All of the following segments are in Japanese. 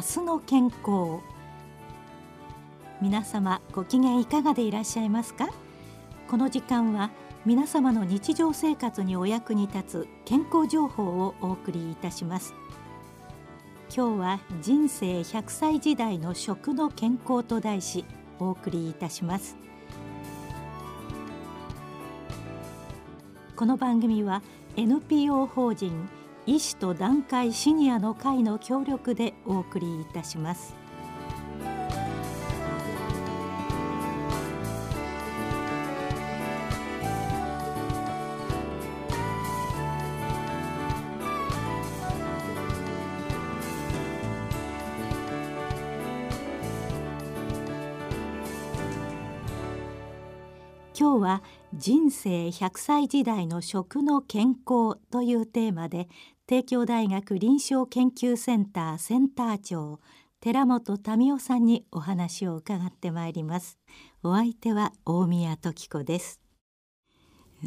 明日の健康。皆様ご機嫌いかがでいらっしゃいますか？この時間は皆様の日常生活にお役に立つ健康情報をお送りいたします。今日は人生100歳時代の食の健康と題しお送りいたします。この番組は NPO 法人医師と団塊シニアの会の協力でお送りいたします。今日は人生100歳時代の食の健康というテーマで帝京大学臨床研究センターセンター長寺本民夫さんにお話を伺ってまいります。お相手は大宮時子です。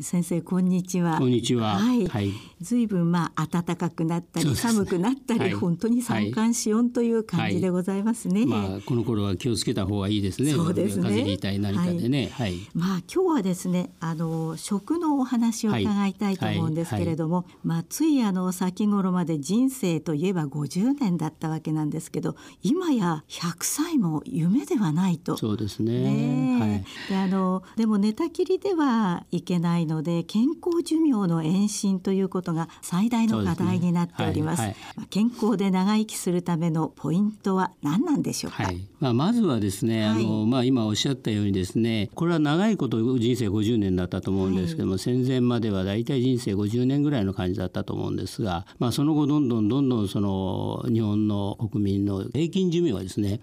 先生こんにちは。こんにちは。はい。はい、ずいぶんまあ暖かくなったり、寒くなったり、はい、本当に三寒四温という感じでございますね。はい、まあこの頃は気をつけた方がいいですね。そうですね。風邪ひいたり何かでね。はい。まあ今日はですね、あの食のお話を伺いたいと思うんですけれども、まあついあの先頃まで人生といえば50年だったわけなんですけど、今や100歳も夢ではないと。そうですね。ねはい。であのでも寝たきりではいけないので健康寿命の延伸ということが最大の課題になっております。すねはいはい、健康で長生きするためのポイントは何なんでしょうか？はい、まあまずはですね、あのまあ今おっしゃったようにですね、これは長いこと人生50年だったと思うんですけども、戦前まではだいたい人生50年ぐらいの感じだったと思うんですが、まあその後どんどんどんどんその日本の国民の平均寿命がですね、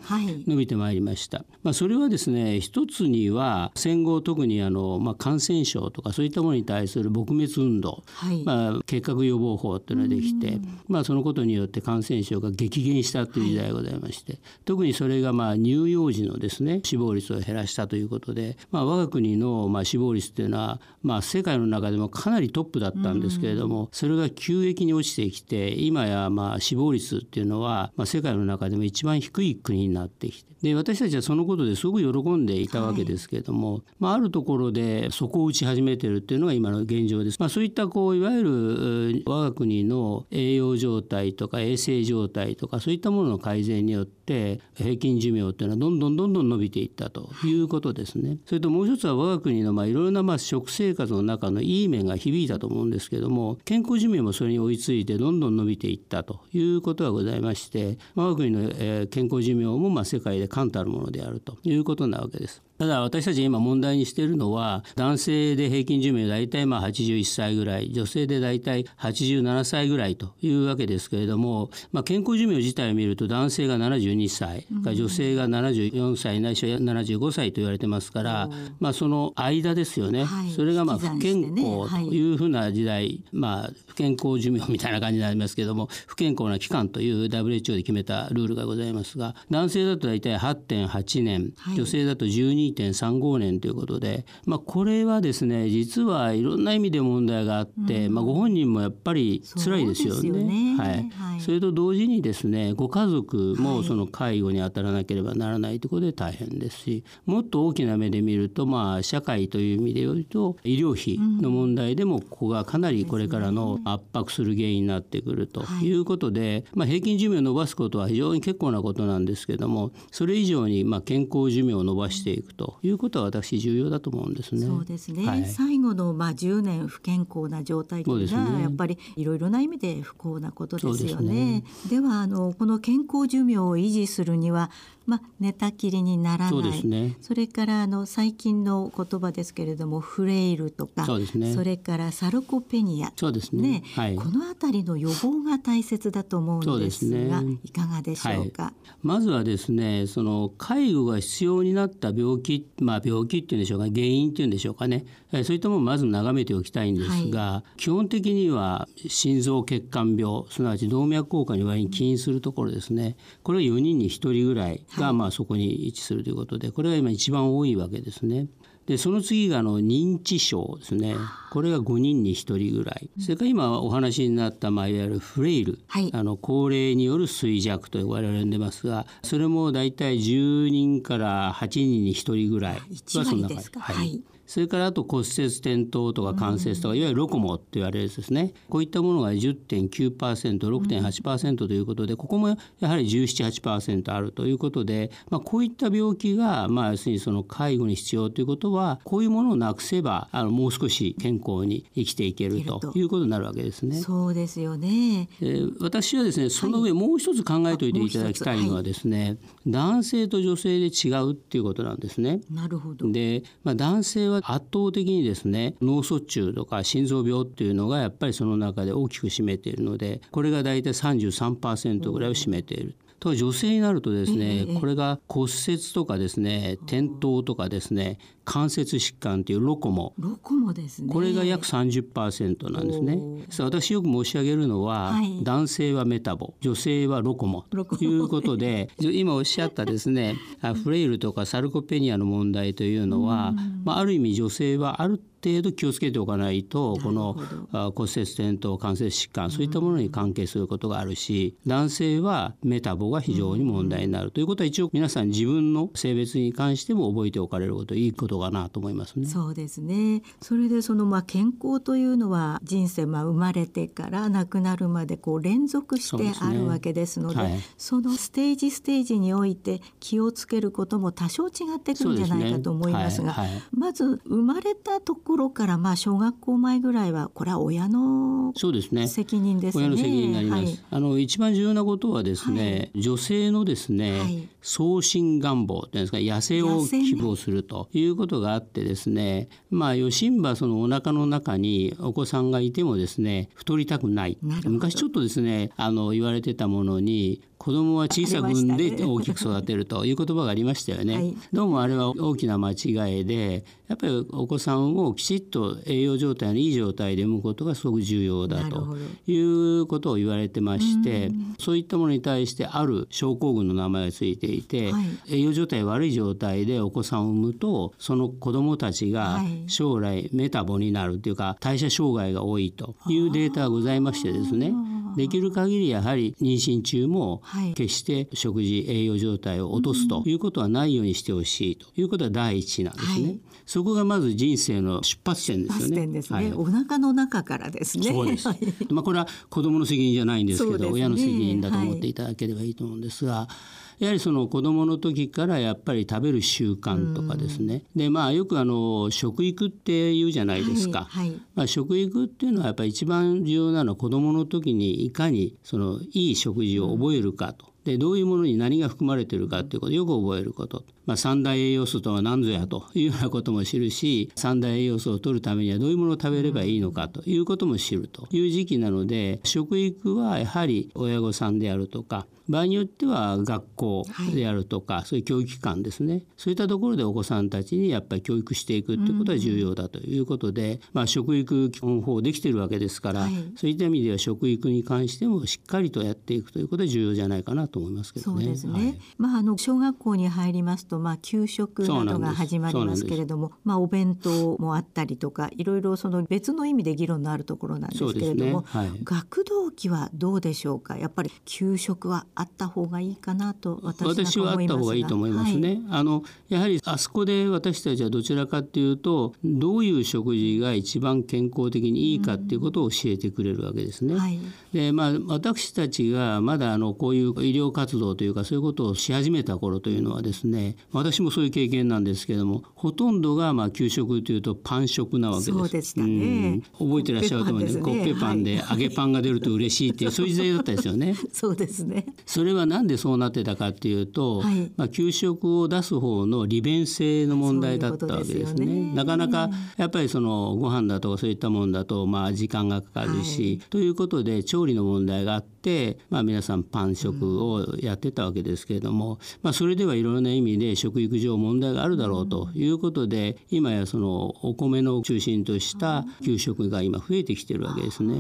伸びてまいりました。まあそれはですね、一つには戦後特にあのまあ感染症とかそういったものに対する撲滅運動、はい、まあ、結核予防法っていうのができて、まあ、そのことによって感染症が激減したという時代がございまして、はい、特にそれがまあ乳幼児のですね死亡率を減らしたということで、まあ、我が国のまあ死亡率っていうのは、まあ、世界の中でもかなりトップだったんですけれども、それが急激に落ちてきて今やまあ死亡率っていうのは、まあ、世界の中でも一番低い国になってきてで私たちはそのことですごく喜んでいたわけですけれども、はい、まあ、あるところで底を打ち始めてるっていうのが今の現状です。まあ、そういったこういわゆる我が国の栄養状態とか衛生状態とかそういったものの改善によって平均寿命っていうのはどんどんどんどん伸びていったということですね。それともう一つは我が国のまあいろいろなまあ食生活の中のいい面が響いたと思うんですけども健康寿命もそれに追いついてどんどん伸びていったということがございまして我が国の健康寿命もまあ世界で冠たるものであるということなわけです。ただ私たち今問題にしているのは男性で平均寿命大体まあ81歳ぐらい女性で大体87歳ぐらいというわけですけれども、まあ、健康寿命自体を見ると男性が72歳、うん、女性が74歳ないしは75歳と言われてますから、まあ、その間ですよね、はい、それがまあ不健康というふうな時代、はい、まあ、不健康寿命みたいな感じになりますけれども不健康な期間という WHO で決めたルールがございますが男性だと大体8.8年、はい、女性だと12 2.35年ということで、まあ、これはですね実はいろんな意味で問題があって、うん、まあ、ご本人もやっぱり辛いですよね。よね。はい、はい、それと同時にですねご家族もその介護に当たらなければならないということで大変ですしもっと大きな目で見ると、まあ、社会という意味で言うと医療費の問題でもここがかなりこれからの圧迫する原因になってくるとい。うことで、まあ、平均寿命を伸ばすことは非常に結構なことなんですけどもそれ以上にまあ健康寿命を伸ばしていくということは私重要だと思うんですね。そうですね。はい、最後のまあ10年不健康な状態というのは、やっぱりいろいろな意味で不幸なことですよね。で、ね、はあのこの健康寿命を維持するにはまあ、寝たきりにならない。そ、ね,、れからあの最近の言葉ですけれどもフレイルとかそ,、ね、それからサルコペニア。そうですね、ねはい、この辺りの予防が大切だと思うんですが、ね、いかがでしょうか、はい、まずはですねその介護が必要になった病気、まあ、病気っていうんでしょうか原因っていうんでしょうかね。そういったものをまず眺めておきたいんですが、はい、基本的には心臓血管病すなわち動脈硬化に割に起因するところですね。これは4人に1人ぐらいがまあそこに位置するということでこれが今一番多いわけですね。でその次があの認知症ですね。これが5人に1人ぐらい。それから今お話になった、まあ、いわゆるフレイル、はい、あの高齢による衰弱と我々呼んでますがそれも大体10人から8人に1人ぐらいはそんな感じ。はいそれからあと骨折転倒とか関節とか、いわゆるロコモって言われるですね。こういったものが 10.9%6.8% ということでここもやはり17.8%あるということで、まあ、こういった病気が、まあ、要するにその介護に必要ということはこういうものをなくせばあのもう少し健康に生きていけるということになるわけですね。そうですよね、えー、私はですねその上もう一つ考えておいていただきたいのはですね、はい、男性と女性で違うっていうことなんですね。なるほど。で、まあ、男性は圧倒的にですね脳卒中とか心臓病っていうのがやっぱりその中で大きく占めているのでこれが大体33%ぐらいを占めている。と女性になるとですね、これが骨折とかですね転倒とかですね関節疾患というロコモ。ロコモですね。これが約30%なんですね。私よく申し上げるのは、はい、男性はメタボ女性はロコモ。ということで今おっしゃったですね フレイルとかサルコペニアの問題というのは、まあ、ある意味女性はある程度気をつけておかないとこの骨折転倒関節疾患そういったものに関係することがあるし男性はメタボが非常に問題になる。ということは一応皆さん自分の性別に関しても覚えておかれることいいことかなと思いますね。そうですね。それでそのまあ健康というのは人生まあ生まれてから亡くなるまでこう連続してあるわけですのでそ、ねはい、そのステージステージにおいて気をつけることも多少違ってくるんじゃないかと思いますが、ねはい。はい、まず生まれたところからまあ小学校前ぐらいはこれは親の責任ですね。親の責任になります。はい、あの一番重要なことはですね、はい、女性のですね、はい、送信願望というんですか痩せを希望するということがあってですね、まあ余震ばそのお腹の中にお子さんがいてもですね太りたくない。昔ちょっとですねあの言われてたものに子供は小さく産んで大きく育てるという言葉がありましたよね、はい、どうもあれは大きな間違いでやっぱりお子さんをきちっと栄養状態のいい状態で産むことがすごく重要だということを言われてましてそういったものに対してある症候群の名前がついていて、はい、栄養状態悪い状態でお子さんを産むとその子どもたちが将来メタボになるというか代謝障害が多いというデータがございましてですね。できる限りやはり妊娠中も決して食事栄養状態を落とすということはないようにしてほしいということは第一なんですね。はい、そこがまず人生の出発点ですよね。ねはい、お腹の中からですね。そうです。まあこれは子供の責任じゃないんですけど、ね、親の責任だと思っていただければいいと思うんですが。やはりその子どもの時からやっぱり食べる習慣とかですね、でまあよくあの食育って言うじゃないですか、はいはい、まあ、食育っていうのはやっぱり一番重要なのは子どもの時にいかにそのいい食事を覚えるかと。でどういうものに何が含まれているかということをよく覚えること、まあ、三大栄養素とは何ぞやというようなことも知るし三大栄養素を取るためにはどういうものを食べればいいのかということも知ると。いう時期なので食育はやはり親御さんであるとか場合によっては学校であるとか、はい、そういう教育機関ですね。そういったところでお子さんたちにやっぱり教育していくっていうことは重要だということで、うん、まあ、食育基本法できてるわけですから、はい、そういった意味では食育に関してもしっかりとやっていくということは重要じゃないかなと思いますけどね。そうですね、はい、まあ、あの小学校に入りますと、まあ、給食などが始まりますけれどもまあ、お弁当もあったりとかいろいろその別の意味で議論のあるところなんですけれども、ね。はい、学童期はどうでしょうか？やっぱり給食はあった方がいいかなと私はあった方がいいと思いますね。はい、あのやはりあそこで私たちはどちらかというとどういう食事が一番健康的にいいかっていうことを教えてくれるわけですね。はい、でまあ私たちがまだあのこういう医療活動というかそういうことをし始めた頃というのはですね私もそういう経験なんですけれどもほとんどがまあ給食というとパン食なわけです。そうでしたね、覚えてらっしゃると思うんですコッペパンで揚げパンが出ると嬉しいっていうそういう時代だったですよね。そうですね。それはなんでそうなってたかっていうと、はい、まあ、給食を出す方の利便性の問題だったわけですね。ね。なかなかやっぱりそのご飯だとかそういったもんだとまあ時間がかかるし、はい、ということで調理の問題があって、まあ、皆さんパン食をやってたわけですけれども、うん、まあ、それではいろんな意味で食育上問題があるだろうということで、今やそのお米の中心とした給食が今増えてきてるわけですね。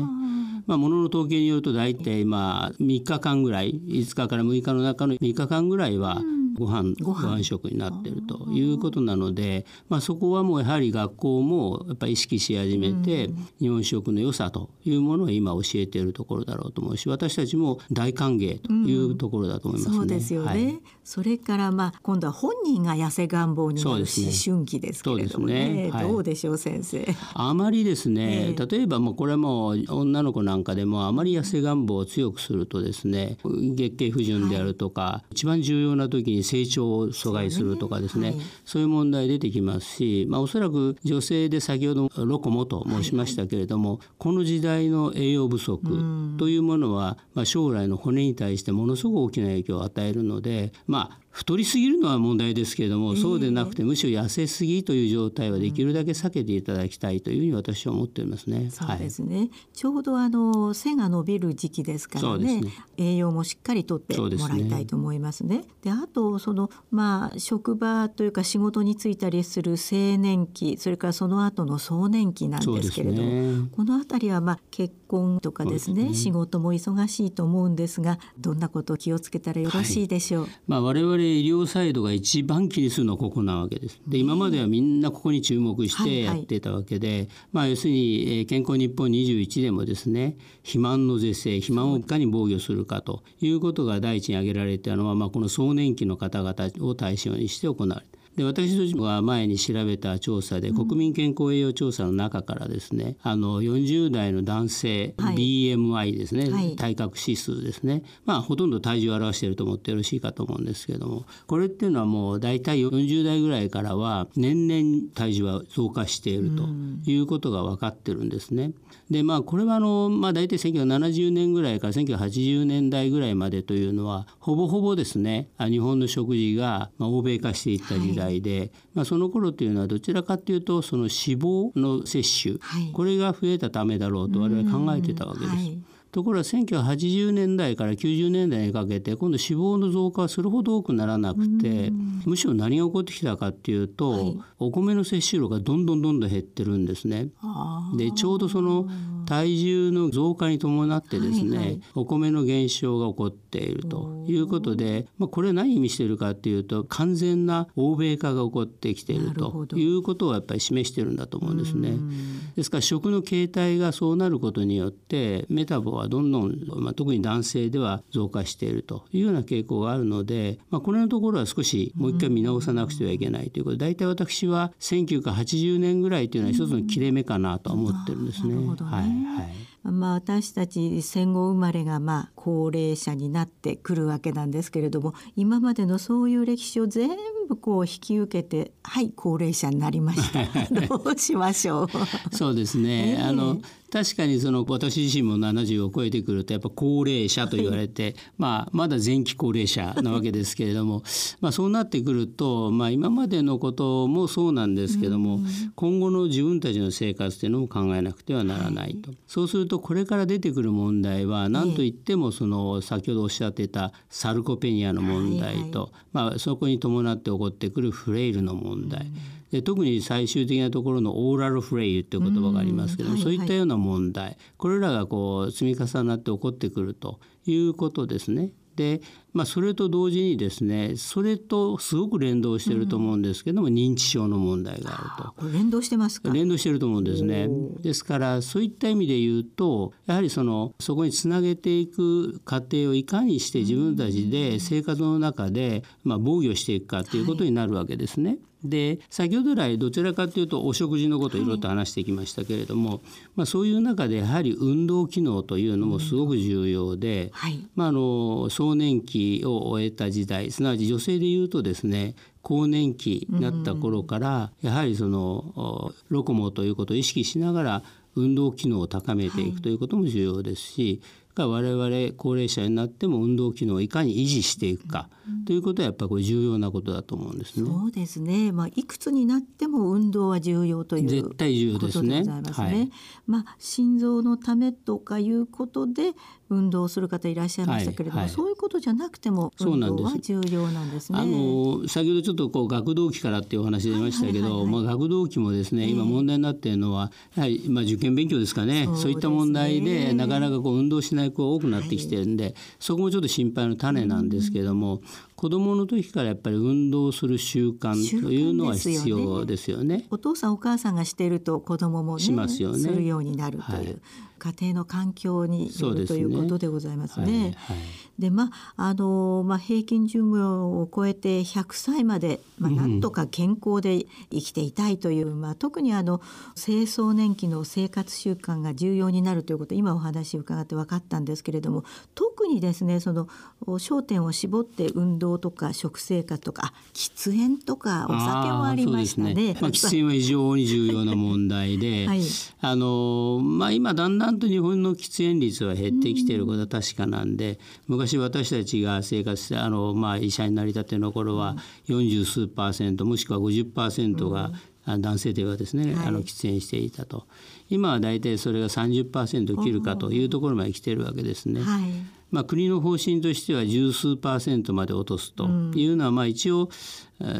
まあ、ものの統計によると大体まあ3日間ぐらい5日から6日の中の3日間ぐらいはご飯ご飯。食になっているということなので、まあ、そこはもうやはり学校もやっぱり意識し始めて、日本食の良さというものを今教えているところだろうと思うし私たちも大歓迎というところだと思いますね。そうですよね、はい、それからまあ今度は本人が痩せ願望になる思春期ですけれどもね、ね。はい、どうでしょう先生。あまりですね、えー、例えばもうこれも女の子なんかでもあまり痩せ願望を強くするとですね月経不順であるとか、はい、一番重要な時に成長を阻害するとかですね、ね。はい、そういう問題出てきますし、まあ、おそらく女性で先ほどロコモと申しましたけれども、はいはい、この時代の栄養不足というものは、まあ、将来の骨に対してものすごく大きな影響を与えるので、まあ、太りすぎるのは問題ですけれども、そうでなくてむしろ痩せすぎという状態はできるだけ避けていただきたいというふうに私は思っておりますね。そうですね。はい、ちょうどあの背が伸びる時期ですからね、ね栄養もしっかりとってもらいたいと思いますね。で、ね、あとそのまあ職場というか仕事に就いたりする青年期、それからその後の壮年期なんですけれども、ね、このあたりはまあ結婚とかですね、ね、仕事も忙しいと思うんですが、どんなことを気をつけたらよろしいでしょう？はい、まあ我々医療サイドが一番気にするのはここなわけです。で今まではみんなここに注目してやってたわけで、はいはい、まあ、要するに健康日本21でもですね肥満の是正肥満をいかに防御するかということが第一に挙げられたのは、まあ、この壮年期の方々を対象にして行われた。で私たちが前に調べた調査で、国民健康栄養調査の中からですねあの40代の男性、はい、BMI ですね、はい、体格指数ですねまあほとんど体重を表していると思ってよろしいかと思うんですけどもこれっていうのはもう大体40代ぐらいからは年々体重は増加しているということが分かってるんですね。でまあこれはあの、まあ、大体1970年ぐらいから1980年代ぐらいまでというのはほぼほぼですね日本の食事が欧米化していった時代、代で、まあ、その頃というのはどちらかというとその脂肪の摂取、はい、これが増えたためだろうと我々考えてたわけです。ところが1980年代から90年代にかけて今度脂肪の増加はそれほど多くならなくてむしろ何が起こってきたかっていうと、はい、お米の摂取量がどんどんどんどん減ってるんですね。でちょうどその体重の増加に伴ってですね、はいはい、お米の減少が起こっているということで、まあ、これは何意味しているかっていうと完全な欧米化が起こってきているということをやっぱり示してるんだと思うんですね。ですから食の形態がそうなることによってメタボはどんどん、まあ、特に男性では増加しているというような傾向があるので、まあ、これのところは少しもう一回見直さなくてはいけないということで大体私は1980年ぐらいというのは一つの切れ目かなと思ってるんですね。ねはいはい、まあ、私たち戦後生まれがまあ高齢者になってくるわけなんですけれども今までのそういう歴史を全部こう引き受けてはい高齢者になりました。どうしましょう。そうですね、えー、あの確かにその私自身も70を超えてくるとやっぱ高齢者と言われて、はい、まあ、まだ前期高齢者なわけですけれども まあそうなってくると、まあ、今までのこともそうなんですけども、今後の自分たちの生活というのも考えなくてはならないと、はい、そうするとこれから出てくる問題は何といってもその先ほどおっしゃってたサルコペニアの問題と、まあ、そこに伴って起こってくるフレイルの問題、で特に最終的なところのオーラルフレイルという言葉がありますけども、はいはい、そういったような問題。これらがこう積み重なって起こってくるということですね。で、まあ、それと同時にですねそれとすごく連動していると思うんですけども、うん、認知症の問題があると。連動してますか？連動していると思うんですね。ですからそういった意味で言うとやはりそのそこにつなげていく過程をいかにして自分たちで生活の中で、まあ、防御していくかということになるわけですね。はいで先ほど来どちらかというとお食事のことをいろいろと話してきましたけれども、はい、まあ、そういう中でやはり運動機能というのもすごく重要で、はい、まあ、あの壮年期を終えた時代すなわち女性でいうとですね更年期になった頃から、やはりそのロコモということを意識しながら運動機能を高めていくということも重要ですし、が我々高齢者になっても運動機能をいかに維持していくかということはやっぱりこれ重要なことだと思うんですね。そうですね。まあいくつになっても運動は重要という絶対重要ですね。すねはい、まあ心臓のためとかいうことで運動する方いらっしゃいましたけれども、はいはい、そういうことじゃなくても運動は重要なんですね。あの先ほどちょっとこう学童期からっていうお話出ましたけど、まあ学童期もですね、今問題になっているのはやはりまあ受験勉強ですかね。そう、いった問題でなかなかこう運動しない子が多くなってきてるんで、そこもちょっと心配の種なんですけども、子どもの時からやっぱり運動する習慣というのは必要ですよね。よねお父さんお母さんがしていると子どももねしますよね。するようになるという、はい。家庭の環境による、ということでございますね。で、まああのまあ平均寿命を超えて100歳までまあなんとか健康で生きていたいという、うん、まあ特にあの清掃年期の生活習慣が重要になるということ今お話を伺って分かったんですけれども特にですねその焦点を絞って運動とか食生活とか喫煙とかお酒もありましたね。ね。まあ、喫煙は非常に重要な問題で、はい、あのまあ今だんだんんと日本の喫煙率は減ってきていることは確かなんで、昔私たちが生活してあの、まあ、医者になりたての頃は40数パーセントもしくは50%が、男性ではですね、あの喫煙していたと。今は大体それが30%切るかというところまで来ているわけですね。はいまあ、国の方針としては十数パーセントまで落とすというのは、まあ一応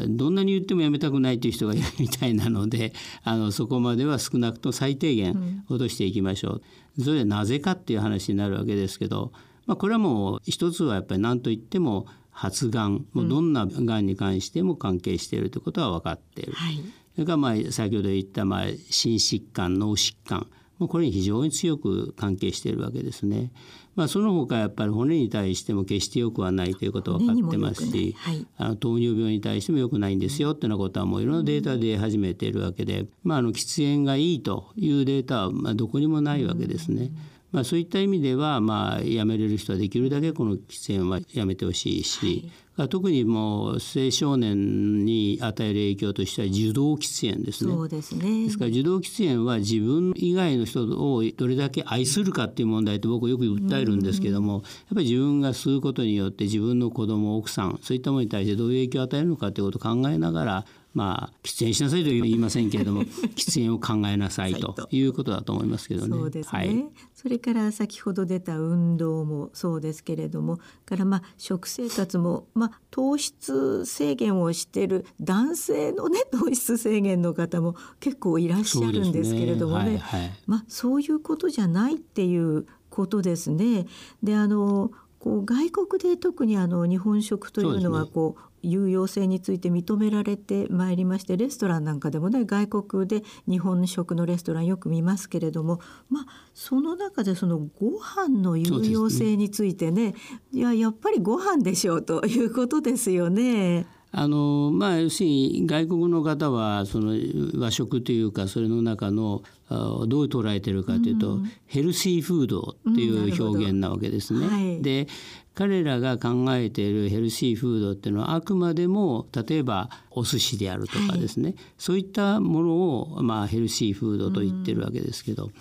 どんなに言ってもやめたくないという人がいるみたいなので あのそこまでは少なくとも最低限落としていきましょう。それはなぜかっていう話になるわけですけど、まあ、これはもう一つはやっぱり何と言っても発がん。もうどんながんに関しても関係しているということは分かっている。はい、それからまあ先ほど言ったまあ心疾患脳疾患これに非常に強く関係しているわけですね。まあ、その他やっぱり骨に対しても決して良くはないということは分かってますし、はい、あの糖尿病に対しても良くないんですよっていうようなことはもういろんなデータで出始めているわけで、まあ、あの喫煙がいいというデータはまあどこにもないわけですね。まあ、そういった意味では、まあ、やめれる人はできるだけこの喫煙はやめてほしいし、はい、特にもう青少年に与える影響としては受動喫煙ですね。そうですねですから受動喫煙は自分以外の人をどれだけ愛するかっていう問題って僕よく訴えるんですけども、やっぱり自分が吸うことによって自分の子供奥さんそういったものに対してどういう影響を与えるのかということを考えながらまあ喫煙しなさいとは言いませんけれども 喫煙を考えなさいと いうことだと思いますけどね。そうですね、はい、それから先ほど出た運動もそうですけれどもからまあ食生活も、まあ、糖質制限をしている男性のね 糖質制限の方も結構いらっしゃるんですけれどもね、ね。はいはい、まあ、そういうことじゃないっていうことですね。であのこう外国で特にあの日本食というのはこう有用性について認められてまいりましてレストランなんかでもね外国で日本食のレストランよく見ますけれどもまあその中でそのご飯の有用性についてね、ね、いややっぱりご飯でしょうということですよね。あのまあ要するに外国の方はその和食というかそれの中のどう捉えてるかというと、うん、ヘルシーフードっていう表現なわけですね。うんはい、で彼らが考えているヘルシーフードっていうのはあくまでも例えばお寿司であるとかですね、はい、そういったものを、まあ、ヘルシーフードと言ってるわけですけど。うん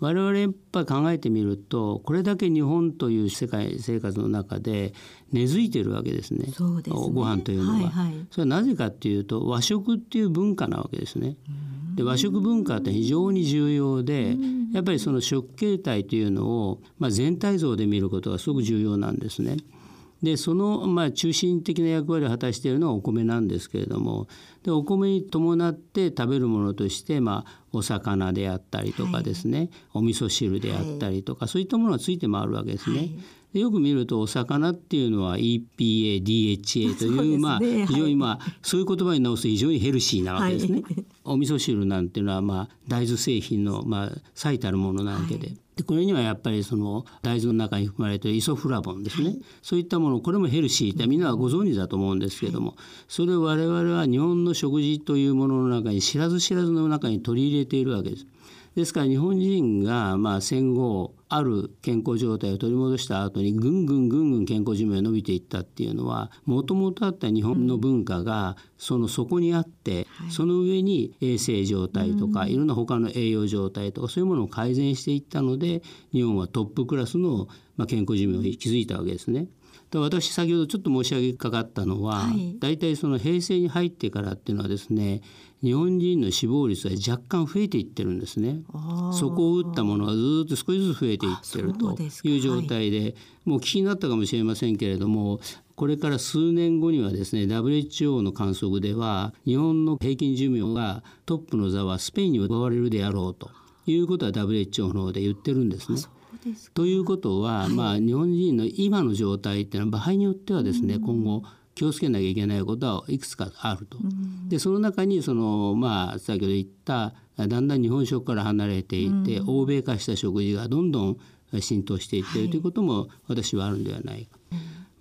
我々やっぱ考えてみるとこれだけ日本という世界生活の中で根付いてるわけですね。そうですね。ご飯というのは、はいはい、それはなぜかっていうと和食っていう文化なわけですね。で和食文化って非常に重要でやっぱりその食形態というのを、まあ、全体像で見ることがすごく重要なんですね。でそのまあ中心的な役割を果たしているのはお米なんですけれどもでお米に伴って食べるものとしてまあお魚であったりとかですね、はい、お味噌汁であったりとか、はい、そういったものがついて回るわけですね。はいでよく見るとお魚っていうのは EPA、DHA という、ね、まあ非常にまあ、そういう言葉に直すと非常にヘルシーなわけですね。はい、お味噌汁なんていうのはまあ大豆製品のまあ最たるものなわけで。はいでこれにはやっぱりその大豆の中に含まれているイソフラボンですね、はい、そういったものこれもヘルシーってみんなはご存知だと思うんですけども、それを我々は日本の食事というものの中に知らず知らずの中に取り入れているわけです。ですから日本人がまあ戦後ある健康状態を取り戻した後にぐんぐんぐんぐん健康寿命が伸びていったっていうのはもともとあった日本の文化がその底にあって、その上に衛生状態とかいろんな他の栄養状態とかそういうものを改善していったので日本はトップクラスの健康寿命を築いたわけですね。私先ほどちょっと申し上げかかったのは、はい、大体その平成に入ってからっていうのはですね日本人の死亡率は若干増えていってるんですね。そこを打ったものがずっと少しずつ増えていってるという状態で、はい、もう気になったかもしれませんけれどもこれから数年後にはですね WHO の観測では日本の平均寿命がトップの座はスペインに奪われるであろうということは WHO の方で言ってるんですね。ということは、はい、まあ日本人の今の状態っていうのは場合によってはですね、うん、今後気をつけなきゃいけないことはいくつかあると。でその中にそのまあ先ほど言っただんだん日本食から離れていて、欧米化した食事がどんどん浸透していっているということも私はあるんではないか。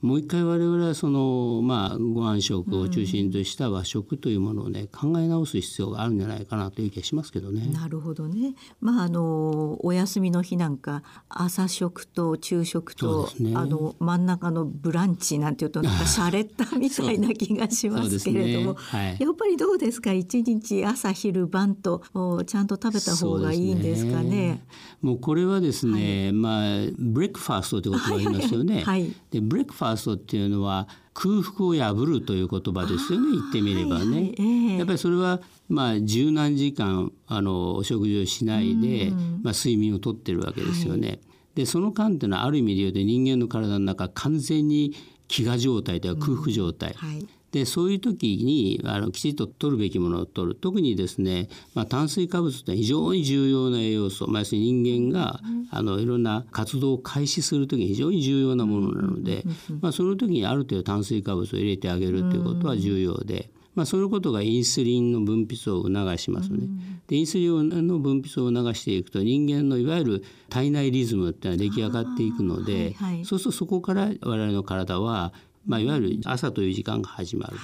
もう一回我々はその、まあ、ご飯食を中心とした和食というものをね考え直す必要があるんじゃないかなという気がしますけどね。なるほどね。まああのお休みの日なんか朝食と昼食と、ね、あの真ん中のブランチなんていうとなんか洒落たみたいな気がしますけれども、ね。はい、やっぱりどうですか？一日朝昼晩とちゃんと食べた方がいいんですかね？ね。もうこれはですね、はい、まあブレックファーストという言葉がありますよね。はい、でブレックファーストっていうのは空腹を破るという言葉ですよね。言ってみればね、はいはい。えー、やっぱりそれはまあ十何時間あのお食事をしないで、まあ、睡眠をとってるわけですよね。はい、でその間っていうのはある意味で言うと人間の体の中完全に飢餓状態とか空腹状態、うんはい。でそういう時にあのきちっと取るべきものを取る。特にですね、まあ、炭水化物って非常に重要な栄養素、まあ、要するに人間が、あのいろんな活動を開始する時に非常に重要なものなので、まあ、その時にある程度炭水化物を入れてあげるということは重要で。まあ、そのことがインスリンの分泌を促しますね。でインスリンの分泌を促していくと人間のいわゆる体内リズムっていうのは出来上がっていくので、はいはい、そうするとそこから我々の体はまあ、いわゆる朝という時間が始まる。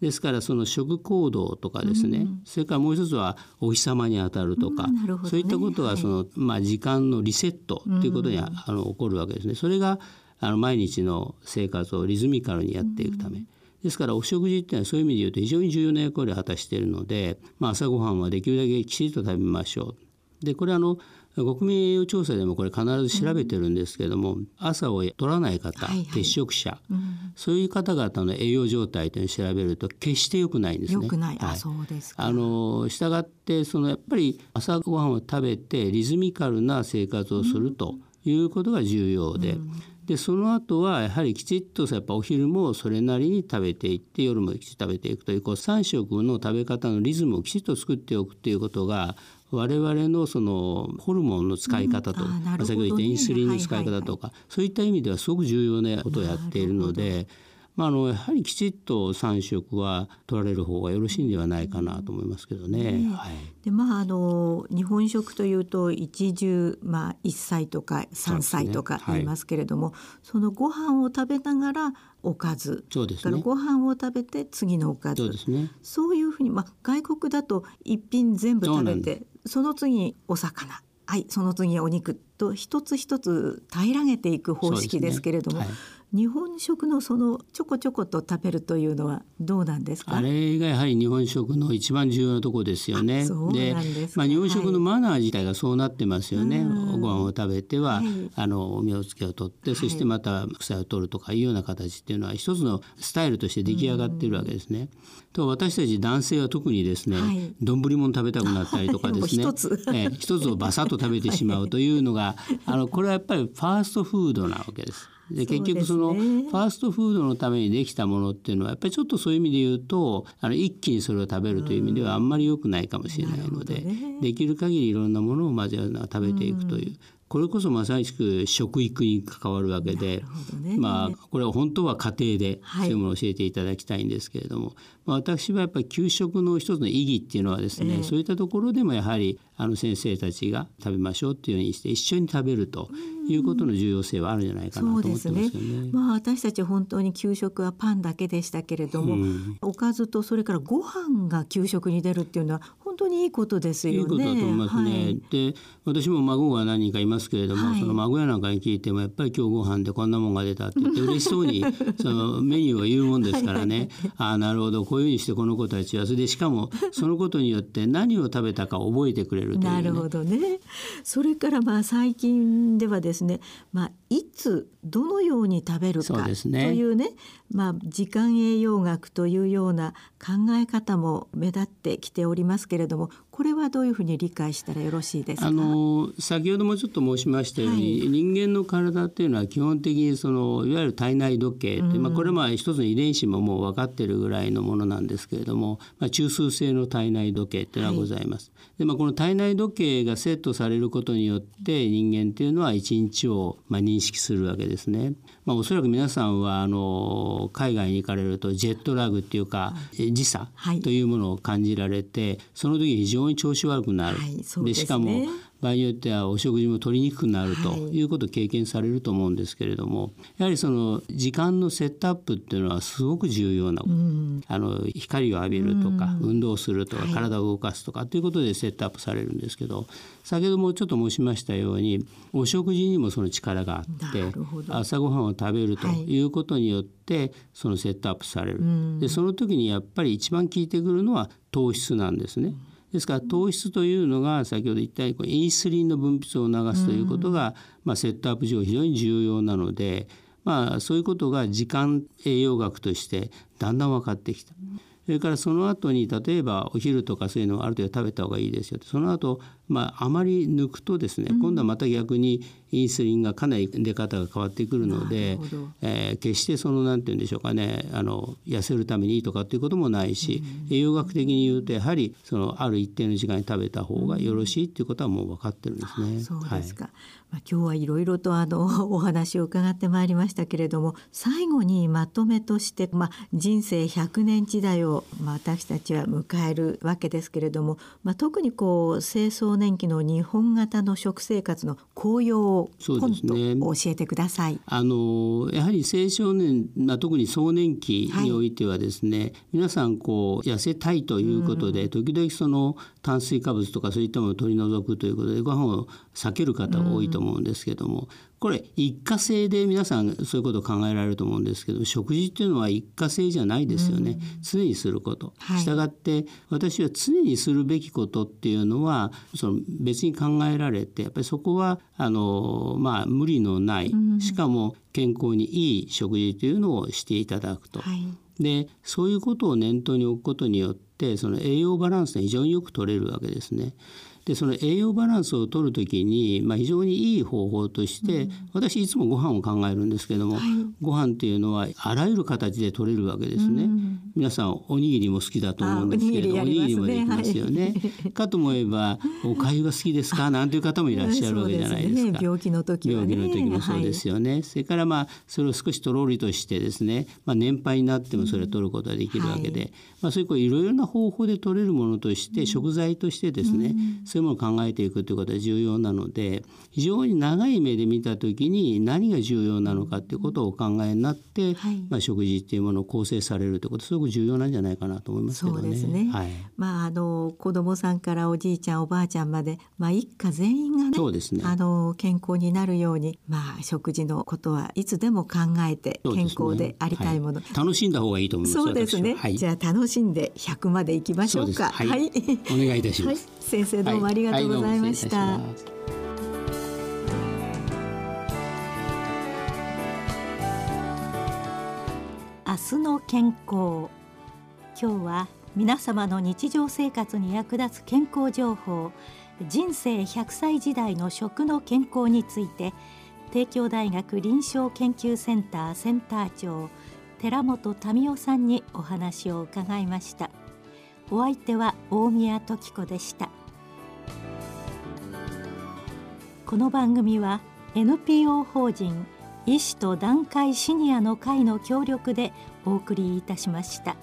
ですからその食行動とかですね、うん、それからもう一つはお日様に当たるとか、うんね、そういったことはその、はい、まあ、時間のリセットということに、あの起こるわけですね。それがあの毎日の生活をリズミカルにやっていくため。ですからお食事っていうのはそういう意味で言うと非常に重要な役割を果たしているので、まあ、朝ごはんはできるだけきちんと食べましょう。でこれあの国民栄養調査でもこれ必ず調べてるんですけれども、うん、朝を取らない方、はいはい、欠食者、うん、そういう方々の栄養状態というのを調べると決して良くないんですね。良くない、はい、あそうですあの従ってそのやっぱり朝ごはんを食べてリズミカルな生活をするということが重要で。うんでその後はやはりきちっとやっぱお昼もそれなりに食べていって夜もきちっと食べていくというこう3食の食べ方のリズムをきちっと作っておくということが我々のそのホルモンの使い方とか、うん。ね、先ほど言ったインスリンの使い方とか、はいはいはい、そういった意味ではすごく重要なことをやっているので。まあ、あのやはりきちっと3食は取られる方がよろしいんではないかなと思いますけどね。ねはい、でまああの日本食というと一汁、まあ、1歳とか3歳とか言いますけれどもそ、ねはい、そのご飯を食べながらおかず。そうです、ね、ご飯を食べて次のおかず。そうです、ね、そういうふうに、まあ、外国だと一品全部食べてその次お魚。はいその次お肉と一つ一つ平らげていく方式ですけれども、日本食のそのちょこちょこと食べるというのはどうなんですか？あれがやはり日本食の一番重要なところですよね。でまあ、日本食のマナー自体がそうなってますよね。はい、ご飯を食べては、はい、あのお身をつけを取って、そしてまた草を取るとかいうような形っていうのは一つのスタイルとして出来上がっているわけですね。と私たち男性は特にですね丼、はい、も食べたくなったりとかですね、一つ。え一つをバサッと食べてしまうというのが、あのこれはやっぱりファーストフードなわけです。で結局そのファーストフードのためにできたものっていうのはやっぱりちょっとそういう意味で言うとあの一気にそれを食べるという意味ではあんまり良くないかもしれないので、ね、できる限りいろんなものをまずは食べていくという。これこそまさしく食育に関わるわけで、ね、まあこれは本当は家庭でそういうものを教えていただきたいんですけれども、はい、まあ、私はやっぱり給食の一つの意義っていうのはですね、えー、そういったところでもやはりあの先生たちが食べましょうっていうようにして一緒に食べるということの重要性はあるんじゃないかなと思ってますよね。ね。まあ私たち本当に給食はパンだけでしたけれども、おかずとそれからご飯が給食に出るっていうのは本当にいいことですよね。いいことだと思いますね。はい、で私も孫が何人かいますけれども、はい、その孫やなんかに聞いてもやっぱり今日ご飯でこんなもんが出たって言って嬉しそうに そのメニューを言うもんですからね。ああなるほど。こういうふうにしてこの子たちはそれでしかもそのことによって何を食べたか覚えてくれるという、ね、なるほどね。それからまあ最近ではですね、まあ、いつどのように食べるかというね、ね、まあ、時間栄養学というような考え方も目立ってきておりますけれどもれどもこれはどういうふうに理解したらよろしいですか？あの先ほどもちょっと申しましたように、はい、人間の体っていうのは基本的にそのいわゆる体内時計って、うん、まあ、これは一つの遺伝子ももう分かってるぐらいのものなんですけれども、まあ、中枢性の体内時計っていうのはございます。はい、でまあ、この体内時計がセットされることによって人間っていうのは一日をまあ認識するわけですね。まあ、おそらく皆さんはあの海外に行かれるとジェットラグっていうか、時差というものを感じられて、その時非常に調子悪くなる。はい、で、ね、しかも場合によってはお食事も取りにくくなるとい。うことを経験されると思うんですけれども、やはりその時間のセットアップっていうのはすごく重要なうん、あの光を浴びるとか、運動するとか、体を動かすとかということでセットアップされるんですけど先ほどもちょっと申しましたようにお食事にもその力があって朝ごはんを食べるとい。うことによって、そのセットアップされる、でその時にやっぱり一番効いてくるのは糖質なんですね。ですから糖質というのが先ほど言ったようにインスリンの分泌を促すということが、まあ、セットアップ上非常に重要なので、まあ、そういうことが時間栄養学としてだんだん分かってきた。それからその後に例えばお昼とかそういうのをある程度食べた方がいいですよその後まああまり抜くとですね、今度はまた逆にインスリンがかなり出方が変わってくるので、えー、決してその何て言うんでしょうかねあの痩せるためにいいとかっていうこともないし、栄養学的に言うとやはりそのある一定の時間に食べた方がよろしいっていうことはもう分かってるんですね。そうですか、はい。まあ、今日はいろいろとあの お話を伺ってまいりましたけれども最後にまとめとして、まあ、人生100年時代を、まあ、私たちは迎えるわけですけれども、まあ、特にこう清掃年期の日本型の食生活の紅葉をポンと教えてください。あのやはり青少年、まあ、特に壮年期においてはですね、はい、皆さんこう痩せたいということで、時々その炭水化物とかそういったものを取り除くということでご飯を避ける方が多いと思うんですけども、これ一過性で皆さんそういうことを考えられると思うんですけど食事っていうのは一過性じゃないですよね、常にすること。したがって私は常にするべきことっていうのはその別に考えられてやっぱりそこはあの、まあ、無理のない、しかも健康にいい食事というのをしていただくと。はいでそういうことを念頭に置くことによってその栄養バランスが非常によく取れるわけですね。でその栄養バランスを取る時に、まあ、非常にいい方法として、うん、私いつもご飯を考えるんですけども、はい、ご飯っていうのはあらゆる形で取れるわけですね。うん、皆さんおにぎりも好きだと思うんですけれどおにぎりもできますよね。はい、かと思えばお粥が好きですかなんていう方もいらっしゃるわけじゃないですか。ね、病気の時は、ね、病気の時もそうですよね。はい、それからまあそれを少しとろりとしてですね、まあ、年配になってもそれを取ることができるわけで、まあ、そういういろいろな方法で取れるものとして、食材としてですね、そういうものを考えていくということは重要なので非常に長い目で見た時に何が重要なのかということをお考えになって、はい、まあ、食事っていうものを構成されるということすごく重要なんじゃないかなと思いますけどね。そうですね。はい、まあ、あの子供さんからおじいちゃんおばあちゃんまで、まあ、一家全員がねそうですね。あの健康になるように、まあ、食事のことはいつでも考えて健康でありたいもの、ねはい、楽しんだ方がいいと思いますそうですね、じゃあ楽しんで100までいきましょうか。はい、お願いいたします。先生どうもありがとうございました。明日の健康。今日は皆様の日常生活に役立つ健康情報。人生100歳時代の食の健康について。帝京大学臨床研究センターセンター長。寺本民夫さんにお話を伺いました。お相手は大宮時子でした。この番組は NPO 法人医師と団塊シニアの会の協力でお送りいたしました。